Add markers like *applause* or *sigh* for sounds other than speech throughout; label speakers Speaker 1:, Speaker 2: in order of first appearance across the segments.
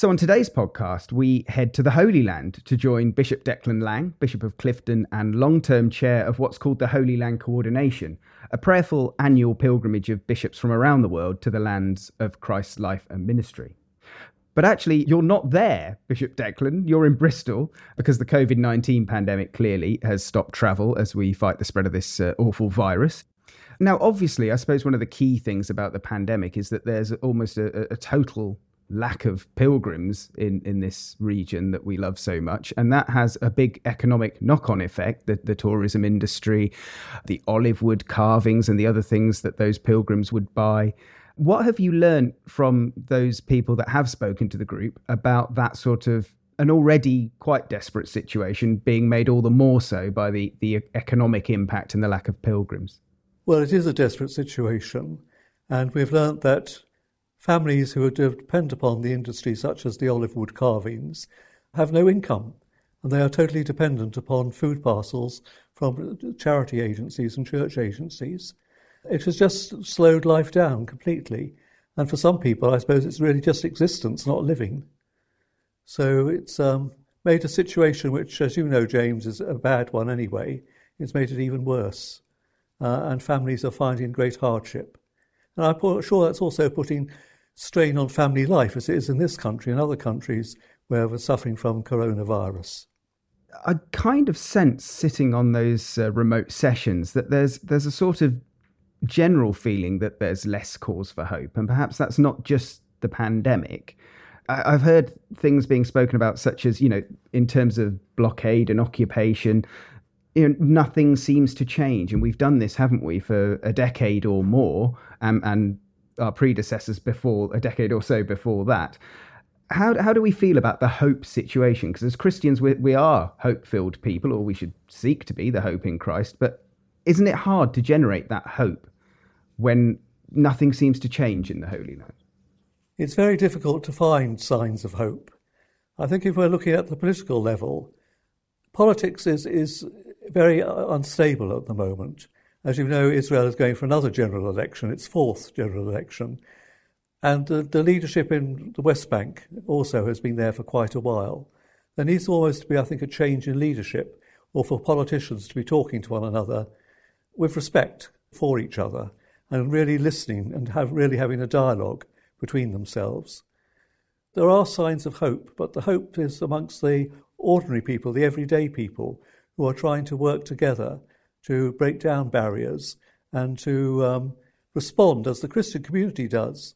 Speaker 1: So, on today's podcast, we head to the Holy Land to join Bishop Declan Lang, Bishop of Clifton and long term chair of what's called the Holy Land Coordination, a prayerful annual pilgrimage of bishops from around the world to the lands of Christ's life and ministry. But actually, you're not there, Bishop Declan. You're in Bristol because the COVID 19 pandemic clearly has stopped travel as we fight the spread of this uh, awful virus. Now, obviously, I suppose one of the key things about the pandemic is that there's almost a, a total lack of pilgrims in, in this region that we love so much. And that has a big economic knock on effect the, the tourism industry, the olive wood carvings, and the other things that those pilgrims would buy. What have you learned from those people that have spoken to the group about that sort of an already quite desperate situation being made all the more so by the, the economic impact and the lack of pilgrims?
Speaker 2: Well, it is a desperate situation. And we've learnt that Families who depend upon the industry, such as the olive wood carvings, have no income and they are totally dependent upon food parcels from charity agencies and church agencies. It has just slowed life down completely. And for some people, I suppose it's really just existence, not living. So it's um, made a situation which, as you know, James, is a bad one anyway. It's made it even worse. Uh, and families are finding great hardship. And I'm sure that's also putting strain on family life as it is in this country and other countries where we're suffering from coronavirus.
Speaker 1: I kind of sense sitting on those uh, remote sessions that there's there's a sort of general feeling that there's less cause for hope, and perhaps that's not just the pandemic. I, I've heard things being spoken about, such as you know, in terms of blockade and occupation, you know, nothing seems to change, and we've done this, haven't we, for a decade or more, um, and our predecessors before a decade or so before that. How, how do we feel about the hope situation? Because as Christians, we, we are hope filled people, or we should seek to be the hope in Christ. But isn't it hard to generate that hope when nothing seems to change in the Holy Land?
Speaker 2: It's very difficult to find signs of hope. I think if we're looking at the political level, politics is, is very uh, unstable at the moment. As you know, Israel is going for another general election, its fourth general election. And the, the leadership in the West Bank also has been there for quite a while. There needs almost to be, I think, a change in leadership, or for politicians to be talking to one another with respect for each other and really listening and have, really having a dialogue between themselves. There are signs of hope, but the hope is amongst the ordinary people, the everyday people, who are trying to work together to break down barriers and to um, respond, as the Christian community does,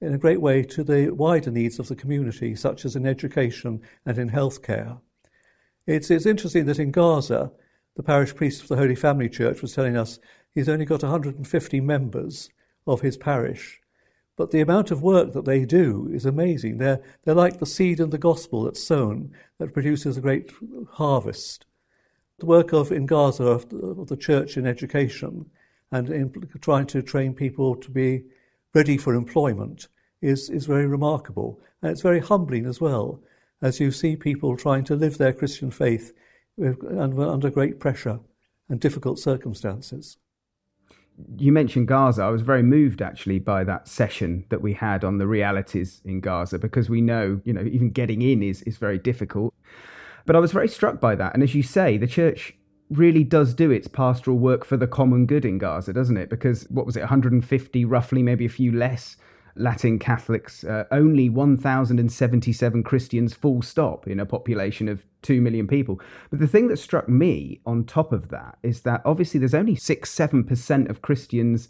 Speaker 2: in a great way to the wider needs of the community, such as in education and in healthcare. It's, it's interesting that in Gaza, the parish priest of the Holy Family Church was telling us he's only got 150 members of his parish. But the amount of work that they do is amazing. They're, they're like the seed in the gospel that's sown that produces a great harvest the work of in Gaza of the, church in education and in trying to train people to be ready for employment is, is very remarkable. And it's very humbling as well, as you see people trying to live their Christian faith under great pressure and difficult circumstances.
Speaker 1: You mentioned Gaza. I was very moved actually by that session that we had on the realities in Gaza because we know, you know, even getting in is, is very difficult. But I was very struck by that. And as you say, the church really does do its pastoral work for the common good in Gaza, doesn't it? Because what was it, 150 roughly, maybe a few less Latin Catholics, uh, only 1,077 Christians, full stop, in a population of 2 million people. But the thing that struck me on top of that is that obviously there's only 6 7% of Christians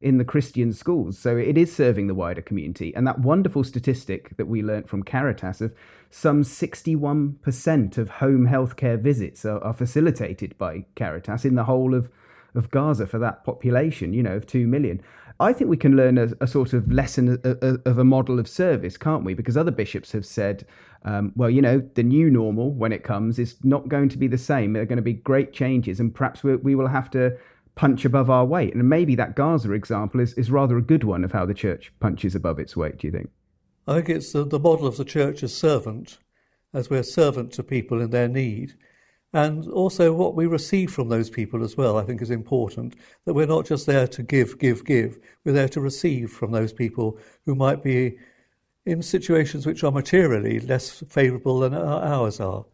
Speaker 1: in the Christian schools. So it is serving the wider community. And that wonderful statistic that we learnt from Caritas of some 61% of home healthcare visits are, are, facilitated by Caritas in the whole of, of Gaza for that population, you know, of 2 million. I think we can learn a, a sort of lesson of a model of service, can't we? Because other bishops have said, um, well, you know, the new normal when it comes is not going to be the same. There are going to be great changes, and perhaps we, we will have to punch above our weight. And maybe that Gaza example is, is rather a good one of how the church punches above its weight, do you think?
Speaker 2: I think it's the, the model of the church as servant, as we're servant to people in their need. And also what we receive from those people as well, I think is important. That we're not just there to give, give, give. We're there to receive from those people who might be in situations which are materially less favourable than ours are.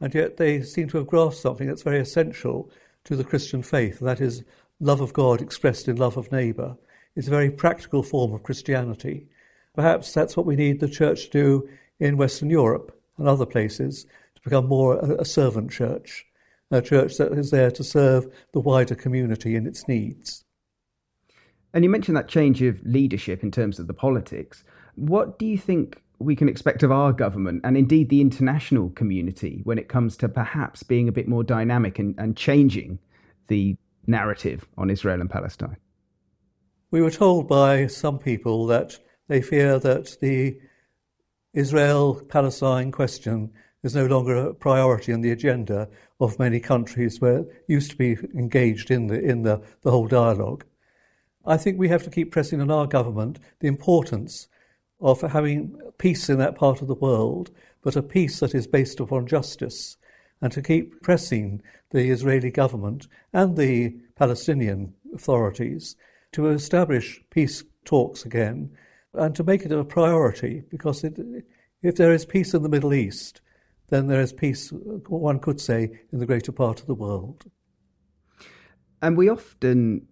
Speaker 2: And yet they seem to have grasped something that's very essential to the Christian faith, that is love of God expressed in love of neighbour. is a very practical form of Christianity. Perhaps that's what we need the church to do in Western Europe and other places to become more a, servant church, a church that is there to serve the wider community in its needs.
Speaker 1: And you mentioned that change of leadership in terms of the politics. What do you think we can expect of our government and indeed the international community when it comes to perhaps being a bit more dynamic and, and changing the narrative on Israel and Palestine?
Speaker 2: We were told by some people that they fear that the Israel Palestine question is no longer a priority on the agenda of many countries where used to be engaged in the, in the, the whole dialogue. I think we have to keep pressing on our government the importance of having peace in that part of the world, but a peace that is based upon justice, and to keep pressing the Israeli government and the Palestinian authorities to establish peace talks again and to make it a priority because it, if there is peace in the Middle East, then there is peace, one could say, in the greater part of the world.
Speaker 1: And we often,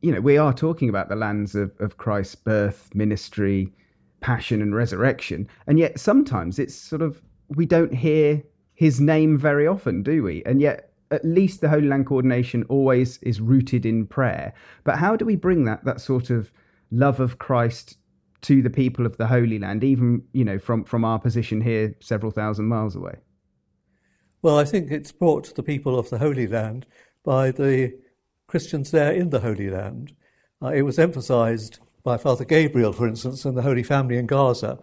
Speaker 1: you know, we are talking about the lands of, of Christ's birth, ministry, passion, and resurrection. And yet sometimes it's sort of, we don't hear his name very often, do we? And yet at least the Holy Land coordination always is rooted in prayer. But how do we bring that that sort of love of Christ to the people of the Holy Land, even you know from from our position here, several thousand miles away?
Speaker 2: Well, I think it's brought to the people of the Holy Land by the Christians there in the Holy Land. Uh, it was emphasized by Father Gabriel, for instance, and the Holy Family in Gaza,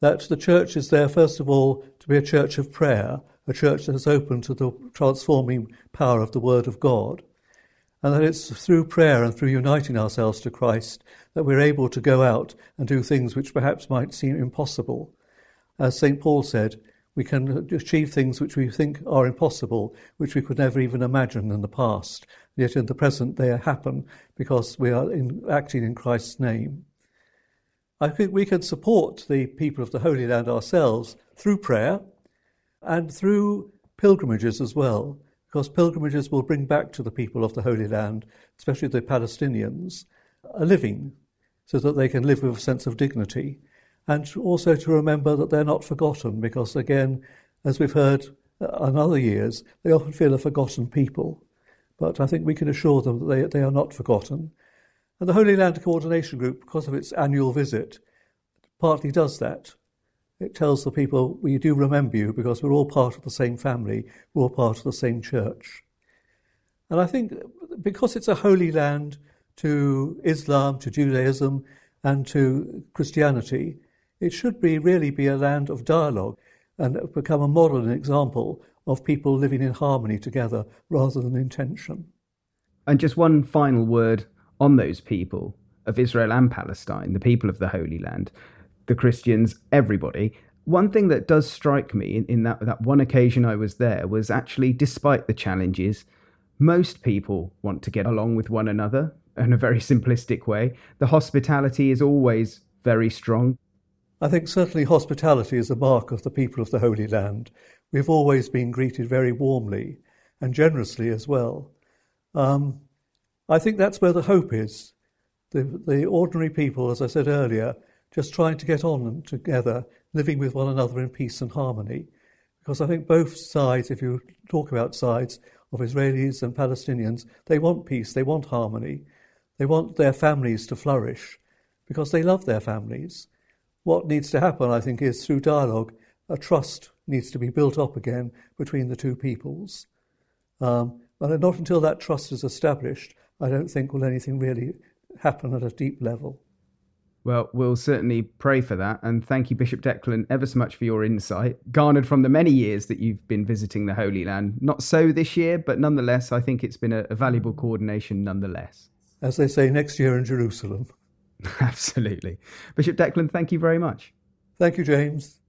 Speaker 2: that the church is there, first of all, to be a church of prayer, a church that is open to the transforming power of the Word of God. And that it's through prayer and through uniting ourselves to Christ that we're able to go out and do things which perhaps might seem impossible. As St. Paul said, we can achieve things which we think are impossible, which we could never even imagine in the past. Yet in the present they happen because we are in, acting in Christ's name. I think we can support the people of the Holy Land ourselves through prayer and through pilgrimages as well, because pilgrimages will bring back to the people of the Holy Land, especially the Palestinians, a living so that they can live with a sense of dignity, and also to remember that they're not forgotten, because again, as we've heard uh, in other years, they often feel a forgotten people. But I think we can assure them that they, they are not forgotten. And the Holy Land Coordination Group, because of its annual visit, partly does that. It tells the people, we do remember you because we're all part of the same family, we're all part of the same church. And I think because it's a holy land to Islam, to Judaism, and to Christianity, it should be really be a land of dialogue and become a model and example of people living in harmony together rather than in tension.
Speaker 1: And just one final word on those people of Israel and Palestine, the people of the Holy Land the Christians, everybody. One thing that does strike me in, in that, that one occasion I was there was actually, despite the challenges, most people want to get along with one another in a very *laughs* simplistic way. The hospitality is always very strong.
Speaker 2: I think certainly hospitality is a mark of the people of the Holy Land. We've always been greeted very warmly and generously as well. Um, I think that's where the hope is. The, the ordinary people, as I said earlier, just trying to get on together, living with one another in peace and harmony. Because I think both sides, if you talk about sides of Israelis and Palestinians, they want peace, they want harmony, they want their families to flourish because they love their families. What needs to happen, I think, is through dialogue, a trust needs to be built up again between the two peoples. Um, but not until that trust is established, I don't think will anything really happen at a deep level.
Speaker 1: Well, we'll certainly pray for that. And thank you, Bishop Declan, ever so much for your insight, garnered from the many years that you've been visiting the Holy Land. Not so this year, but nonetheless, I think it's been a, a valuable coordination nonetheless.
Speaker 2: As they say, next year in Jerusalem. *laughs*
Speaker 1: Absolutely. Bishop Declan, thank you very much.
Speaker 2: Thank you, James.